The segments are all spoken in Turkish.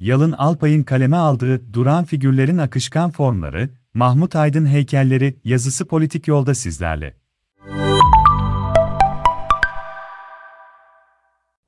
Yalın Alpay'ın kaleme aldığı duran figürlerin akışkan formları, Mahmut Aydın heykelleri yazısı politik yolda sizlerle.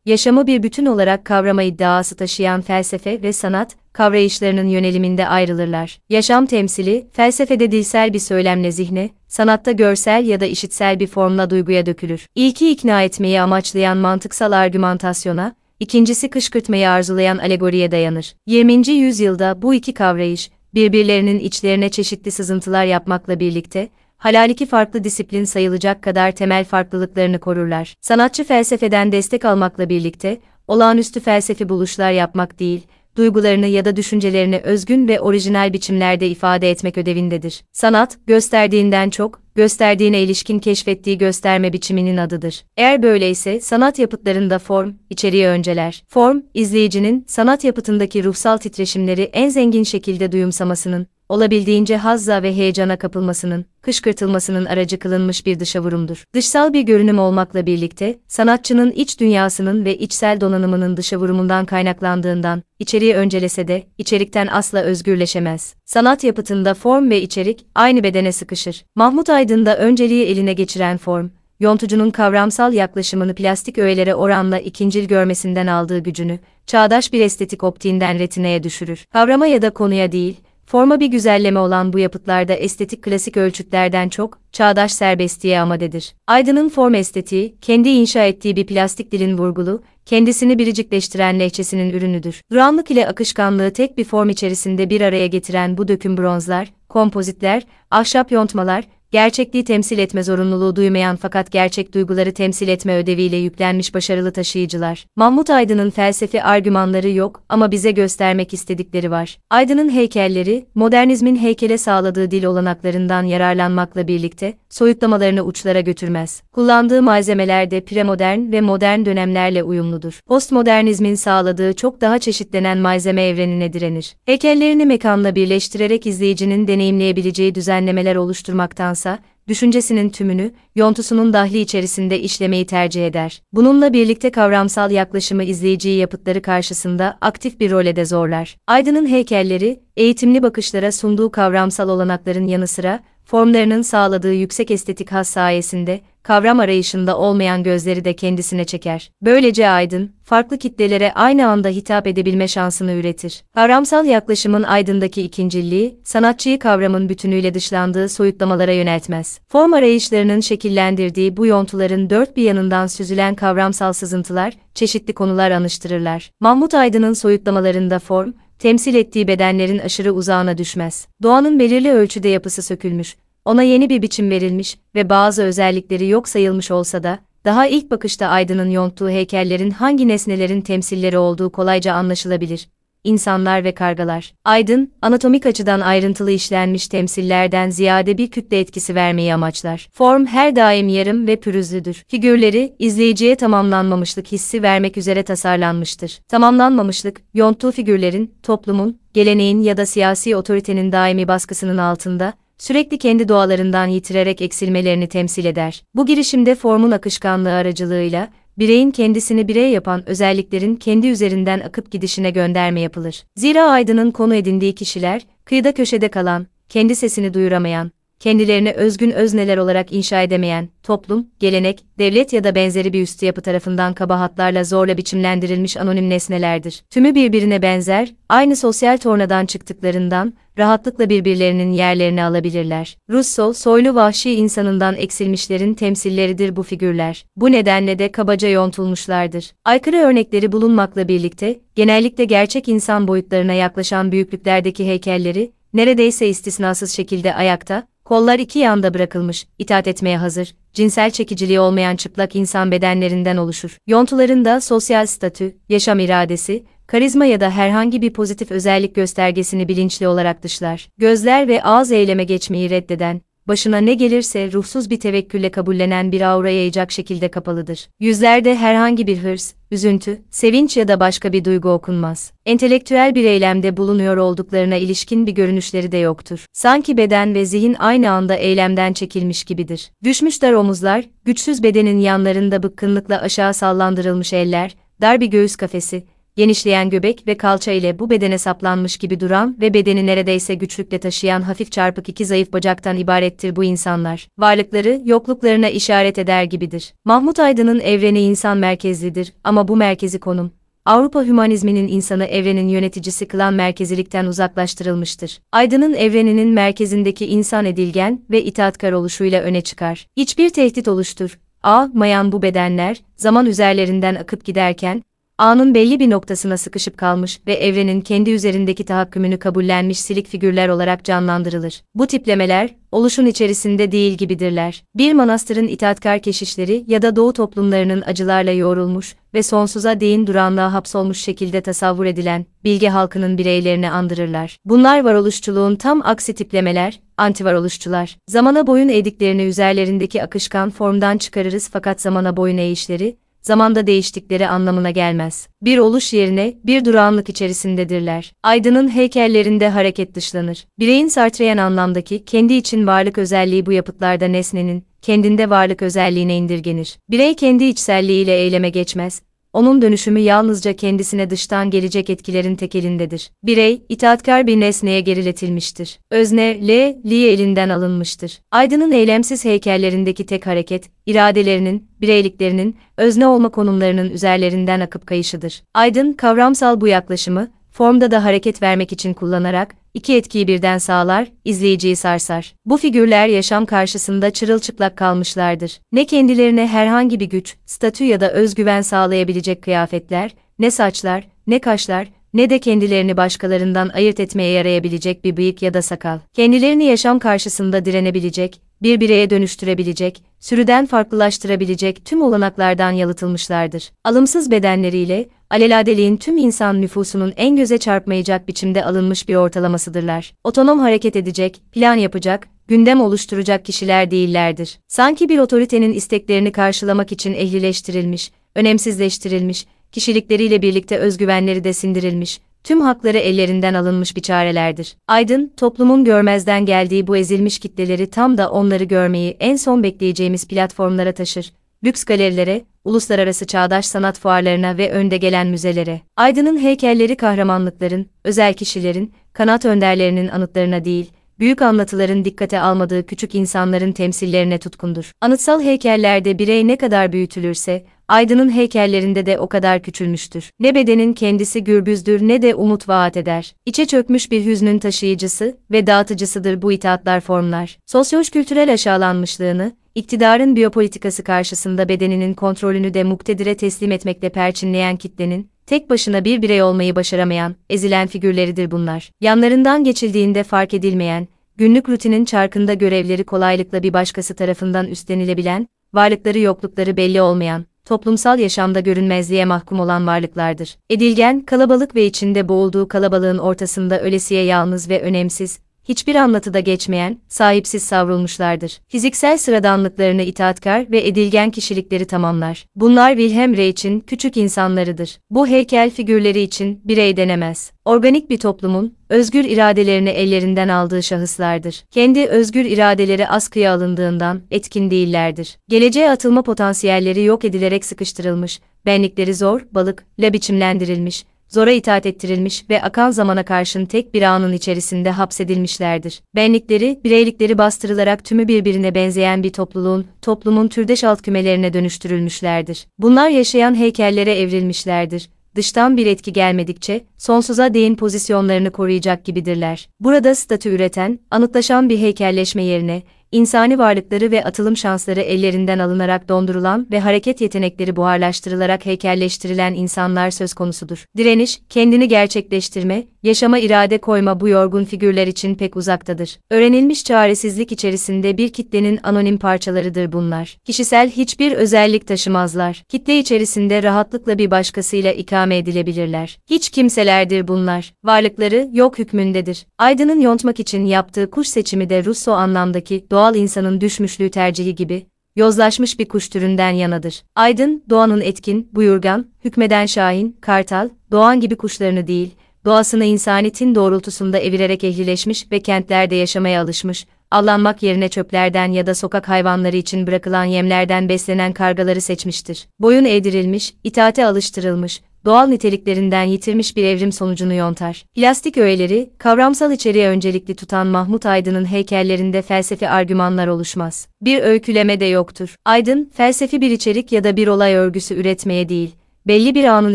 Yaşamı bir bütün olarak kavrama iddiası taşıyan felsefe ve sanat, kavrayışlarının yöneliminde ayrılırlar. Yaşam temsili, felsefede dilsel bir söylemle zihne, sanatta görsel ya da işitsel bir formla duyguya dökülür. İlki ikna etmeyi amaçlayan mantıksal argümantasyona, ikincisi kışkırtmayı arzulayan alegoriye dayanır. 20. yüzyılda bu iki kavrayış, birbirlerinin içlerine çeşitli sızıntılar yapmakla birlikte, halal iki farklı disiplin sayılacak kadar temel farklılıklarını korurlar. Sanatçı felsefeden destek almakla birlikte, olağanüstü felsefi buluşlar yapmak değil, duygularını ya da düşüncelerini özgün ve orijinal biçimlerde ifade etmek ödevindedir. Sanat, gösterdiğinden çok, gösterdiğine ilişkin keşfettiği gösterme biçiminin adıdır. Eğer böyleyse, sanat yapıtlarında form, içeriği önceler. Form, izleyicinin, sanat yapıtındaki ruhsal titreşimleri en zengin şekilde duyumsamasının, olabildiğince hazza ve heyecana kapılmasının, kışkırtılmasının aracı kılınmış bir dışavurumdur. Dışsal bir görünüm olmakla birlikte, sanatçının iç dünyasının ve içsel donanımının dışavurumundan kaynaklandığından, içeriği öncelese de, içerikten asla özgürleşemez. Sanat yapıtında form ve içerik, aynı bedene sıkışır. Mahmut Aydın'da önceliği eline geçiren form, yontucunun kavramsal yaklaşımını plastik öğelere oranla ikincil görmesinden aldığı gücünü, çağdaş bir estetik optiğinden retineye düşürür. Kavrama ya da konuya değil, Forma bir güzelleme olan bu yapıtlarda estetik klasik ölçütlerden çok, çağdaş serbestliğe amadedir. Aydın'ın form estetiği, kendi inşa ettiği bir plastik dilin vurgulu, kendisini biricikleştiren lehçesinin ürünüdür. Duranlık ile akışkanlığı tek bir form içerisinde bir araya getiren bu döküm bronzlar, kompozitler, ahşap yontmalar, gerçekliği temsil etme zorunluluğu duymayan fakat gerçek duyguları temsil etme ödeviyle yüklenmiş başarılı taşıyıcılar. Mahmut Aydın'ın felsefi argümanları yok ama bize göstermek istedikleri var. Aydın'ın heykelleri, modernizmin heykele sağladığı dil olanaklarından yararlanmakla birlikte, soyutlamalarını uçlara götürmez. Kullandığı malzemeler de premodern ve modern dönemlerle uyumludur. Postmodernizmin sağladığı çok daha çeşitlenen malzeme evrenine direnir. Heykellerini mekanla birleştirerek izleyicinin deneyimleyebileceği düzenlemeler oluşturmaktan yapmaktansa, düşüncesinin tümünü, yontusunun dahli içerisinde işlemeyi tercih eder. Bununla birlikte kavramsal yaklaşımı izleyiciyi yapıtları karşısında aktif bir role de zorlar. Aydın'ın heykelleri, eğitimli bakışlara sunduğu kavramsal olanakların yanı sıra, formlarının sağladığı yüksek estetik has sayesinde, kavram arayışında olmayan gözleri de kendisine çeker. Böylece aydın, farklı kitlelere aynı anda hitap edebilme şansını üretir. Kavramsal yaklaşımın aydındaki ikincilliği, sanatçıyı kavramın bütünüyle dışlandığı soyutlamalara yöneltmez. Form arayışlarının şekillendirdiği bu yontuların dört bir yanından süzülen kavramsal sızıntılar, çeşitli konular anıştırırlar. Mahmut Aydın'ın soyutlamalarında form, temsil ettiği bedenlerin aşırı uzağına düşmez. Doğanın belirli ölçüde yapısı sökülmüş, ona yeni bir biçim verilmiş ve bazı özellikleri yok sayılmış olsa da, daha ilk bakışta Aydın'ın yonttuğu heykellerin hangi nesnelerin temsilleri olduğu kolayca anlaşılabilir insanlar ve kargalar. Aydın, anatomik açıdan ayrıntılı işlenmiş temsillerden ziyade bir kütle etkisi vermeyi amaçlar. Form her daim yarım ve pürüzlüdür. Figürleri, izleyiciye tamamlanmamışlık hissi vermek üzere tasarlanmıştır. Tamamlanmamışlık, yonttuğu figürlerin, toplumun, geleneğin ya da siyasi otoritenin daimi baskısının altında, sürekli kendi doğalarından yitirerek eksilmelerini temsil eder. Bu girişimde formun akışkanlığı aracılığıyla, bireyin kendisini birey yapan özelliklerin kendi üzerinden akıp gidişine gönderme yapılır. Zira Aydın'ın konu edindiği kişiler, kıyıda köşede kalan, kendi sesini duyuramayan, kendilerini özgün özneler olarak inşa edemeyen, toplum, gelenek, devlet ya da benzeri bir üstü yapı tarafından kabahatlarla zorla biçimlendirilmiş anonim nesnelerdir. Tümü birbirine benzer, aynı sosyal tornadan çıktıklarından, rahatlıkla birbirlerinin yerlerini alabilirler. Russo, soylu vahşi insanından eksilmişlerin temsilleridir bu figürler. Bu nedenle de kabaca yontulmuşlardır. Aykırı örnekleri bulunmakla birlikte, genellikle gerçek insan boyutlarına yaklaşan büyüklüklerdeki heykelleri, neredeyse istisnasız şekilde ayakta, kollar iki yanda bırakılmış, itaat etmeye hazır, cinsel çekiciliği olmayan çıplak insan bedenlerinden oluşur. Yontularında sosyal statü, yaşam iradesi, karizma ya da herhangi bir pozitif özellik göstergesini bilinçli olarak dışlar. Gözler ve ağız eyleme geçmeyi reddeden, başına ne gelirse ruhsuz bir tevekkülle kabullenen bir aura yayacak şekilde kapalıdır. Yüzlerde herhangi bir hırs, üzüntü, sevinç ya da başka bir duygu okunmaz. Entelektüel bir eylemde bulunuyor olduklarına ilişkin bir görünüşleri de yoktur. Sanki beden ve zihin aynı anda eylemden çekilmiş gibidir. Düşmüş dar omuzlar, güçsüz bedenin yanlarında bıkkınlıkla aşağı sallandırılmış eller, dar bir göğüs kafesi, genişleyen göbek ve kalça ile bu bedene saplanmış gibi duran ve bedeni neredeyse güçlükle taşıyan hafif çarpık iki zayıf bacaktan ibarettir bu insanlar. Varlıkları, yokluklarına işaret eder gibidir. Mahmut Aydın'ın evreni insan merkezlidir ama bu merkezi konum, Avrupa hümanizminin insanı evrenin yöneticisi kılan merkezilikten uzaklaştırılmıştır. Aydın'ın evreninin merkezindeki insan edilgen ve itaatkar oluşuyla öne çıkar. Hiçbir tehdit oluştur. A, mayan bu bedenler, zaman üzerlerinden akıp giderken, A'nın belli bir noktasına sıkışıp kalmış ve evrenin kendi üzerindeki tahakkümünü kabullenmiş silik figürler olarak canlandırılır. Bu tiplemeler, oluşun içerisinde değil gibidirler. Bir manastırın itaatkar keşişleri ya da doğu toplumlarının acılarla yoğrulmuş ve sonsuza değin duranlığa hapsolmuş şekilde tasavvur edilen, bilge halkının bireylerini andırırlar. Bunlar varoluşçuluğun tam aksi tiplemeler, antivaroluşçular. Zamana boyun eğdiklerini üzerlerindeki akışkan formdan çıkarırız fakat zamana boyun eğişleri, zamanda değiştikleri anlamına gelmez. Bir oluş yerine bir durağanlık içerisindedirler. Aydın'ın heykellerinde hareket dışlanır. Bireyin Sartreyen anlamdaki kendi için varlık özelliği bu yapıtlarda nesnenin, kendinde varlık özelliğine indirgenir. Birey kendi içselliğiyle eyleme geçmez, onun dönüşümü yalnızca kendisine dıştan gelecek etkilerin tekelindedir. Birey, itaatkar bir nesneye geriletilmiştir. Özne, L, Li elinden alınmıştır. Aydın'ın eylemsiz heykellerindeki tek hareket, iradelerinin, bireyliklerinin, özne olma konumlarının üzerlerinden akıp kayışıdır. Aydın, kavramsal bu yaklaşımı, formda da hareket vermek için kullanarak, iki etkiyi birden sağlar, izleyiciyi sarsar. Bu figürler yaşam karşısında çırılçıplak kalmışlardır. Ne kendilerine herhangi bir güç, statü ya da özgüven sağlayabilecek kıyafetler, ne saçlar, ne kaşlar, ne de kendilerini başkalarından ayırt etmeye yarayabilecek bir bıyık ya da sakal. Kendilerini yaşam karşısında direnebilecek, bir bireye dönüştürebilecek, sürüden farklılaştırabilecek tüm olanaklardan yalıtılmışlardır. Alımsız bedenleriyle, alelade tüm insan nüfusunun en göze çarpmayacak biçimde alınmış bir ortalamasıdırlar. Otonom hareket edecek, plan yapacak, gündem oluşturacak kişiler değillerdir. Sanki bir otoritenin isteklerini karşılamak için ehlileştirilmiş, önemsizleştirilmiş, kişilikleriyle birlikte özgüvenleri de sindirilmiş, tüm hakları ellerinden alınmış biçarelerdir. Aydın, toplumun görmezden geldiği bu ezilmiş kitleleri tam da onları görmeyi en son bekleyeceğimiz platformlara taşır. Lüks galerilere, uluslararası çağdaş sanat fuarlarına ve önde gelen müzelere. Aydın'ın heykelleri kahramanlıkların, özel kişilerin, kanat önderlerinin anıtlarına değil, büyük anlatıların dikkate almadığı küçük insanların temsillerine tutkundur. Anıtsal heykellerde birey ne kadar büyütülürse, Aydın'ın heykellerinde de o kadar küçülmüştür. Ne bedenin kendisi gürbüzdür ne de umut vaat eder. İçe çökmüş bir hüznün taşıyıcısı ve dağıtıcısıdır bu itaatlar formlar. Sosyoş-kültürel aşağılanmışlığını, iktidarın biyopolitikası karşısında bedeninin kontrolünü de muktedire teslim etmekle perçinleyen kitlenin, tek başına bir birey olmayı başaramayan, ezilen figürleridir bunlar. Yanlarından geçildiğinde fark edilmeyen, günlük rutinin çarkında görevleri kolaylıkla bir başkası tarafından üstlenilebilen, varlıkları yoklukları belli olmayan, toplumsal yaşamda görünmezliğe mahkum olan varlıklardır. Edilgen, kalabalık ve içinde boğulduğu kalabalığın ortasında ölesiye yalnız ve önemsiz, hiçbir anlatıda geçmeyen, sahipsiz savrulmuşlardır. Fiziksel sıradanlıklarını itaatkar ve edilgen kişilikleri tamamlar. Bunlar Wilhelm Reich'in küçük insanlarıdır. Bu heykel figürleri için birey denemez. Organik bir toplumun, özgür iradelerini ellerinden aldığı şahıslardır. Kendi özgür iradeleri askıya alındığından etkin değillerdir. Geleceğe atılma potansiyelleri yok edilerek sıkıştırılmış, benlikleri zor, balık, la biçimlendirilmiş, zora itaat ettirilmiş ve akan zamana karşın tek bir anın içerisinde hapsedilmişlerdir. Benlikleri, bireylikleri bastırılarak tümü birbirine benzeyen bir topluluğun, toplumun türdeş alt kümelerine dönüştürülmüşlerdir. Bunlar yaşayan heykellere evrilmişlerdir dıştan bir etki gelmedikçe, sonsuza değin pozisyonlarını koruyacak gibidirler. Burada statü üreten, anıtlaşan bir heykelleşme yerine, insani varlıkları ve atılım şansları ellerinden alınarak dondurulan ve hareket yetenekleri buharlaştırılarak heykelleştirilen insanlar söz konusudur. Direniş, kendini gerçekleştirme, yaşama irade koyma bu yorgun figürler için pek uzaktadır. Öğrenilmiş çaresizlik içerisinde bir kitlenin anonim parçalarıdır bunlar. Kişisel hiçbir özellik taşımazlar. Kitle içerisinde rahatlıkla bir başkasıyla ikame edilebilirler. Hiç kimselerdir bunlar. Varlıkları yok hükmündedir. Aydın'ın yontmak için yaptığı kuş seçimi de Russo anlamdaki doğal insanın düşmüşlüğü tercihi gibi, yozlaşmış bir kuş türünden yanadır. Aydın, doğanın etkin, buyurgan, hükmeden şahin, kartal, doğan gibi kuşlarını değil, doğasını insaniyetin doğrultusunda evirerek ehlileşmiş ve kentlerde yaşamaya alışmış, avlanmak yerine çöplerden ya da sokak hayvanları için bırakılan yemlerden beslenen kargaları seçmiştir. Boyun eğdirilmiş, itaate alıştırılmış, doğal niteliklerinden yitirmiş bir evrim sonucunu yontar. Plastik öğeleri, kavramsal içeriğe öncelikli tutan Mahmut Aydın'ın heykellerinde felsefi argümanlar oluşmaz. Bir öyküleme de yoktur. Aydın, felsefi bir içerik ya da bir olay örgüsü üretmeye değil, belli bir anın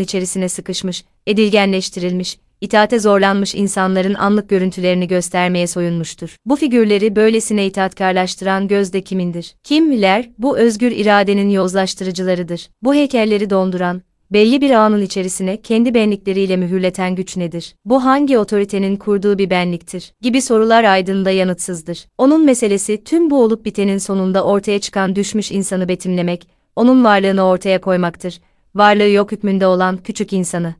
içerisine sıkışmış, edilgenleştirilmiş, itaate zorlanmış insanların anlık görüntülerini göstermeye soyunmuştur. Bu figürleri böylesine itaatkarlaştıran gözde kimindir? Kimler, bu özgür iradenin yozlaştırıcılarıdır. Bu heykelleri donduran, belli bir anın içerisine kendi benlikleriyle mühürleten güç nedir? Bu hangi otoritenin kurduğu bir benliktir? Gibi sorular aydında yanıtsızdır. Onun meselesi tüm bu olup bitenin sonunda ortaya çıkan düşmüş insanı betimlemek, onun varlığını ortaya koymaktır. Varlığı yok hükmünde olan küçük insanı.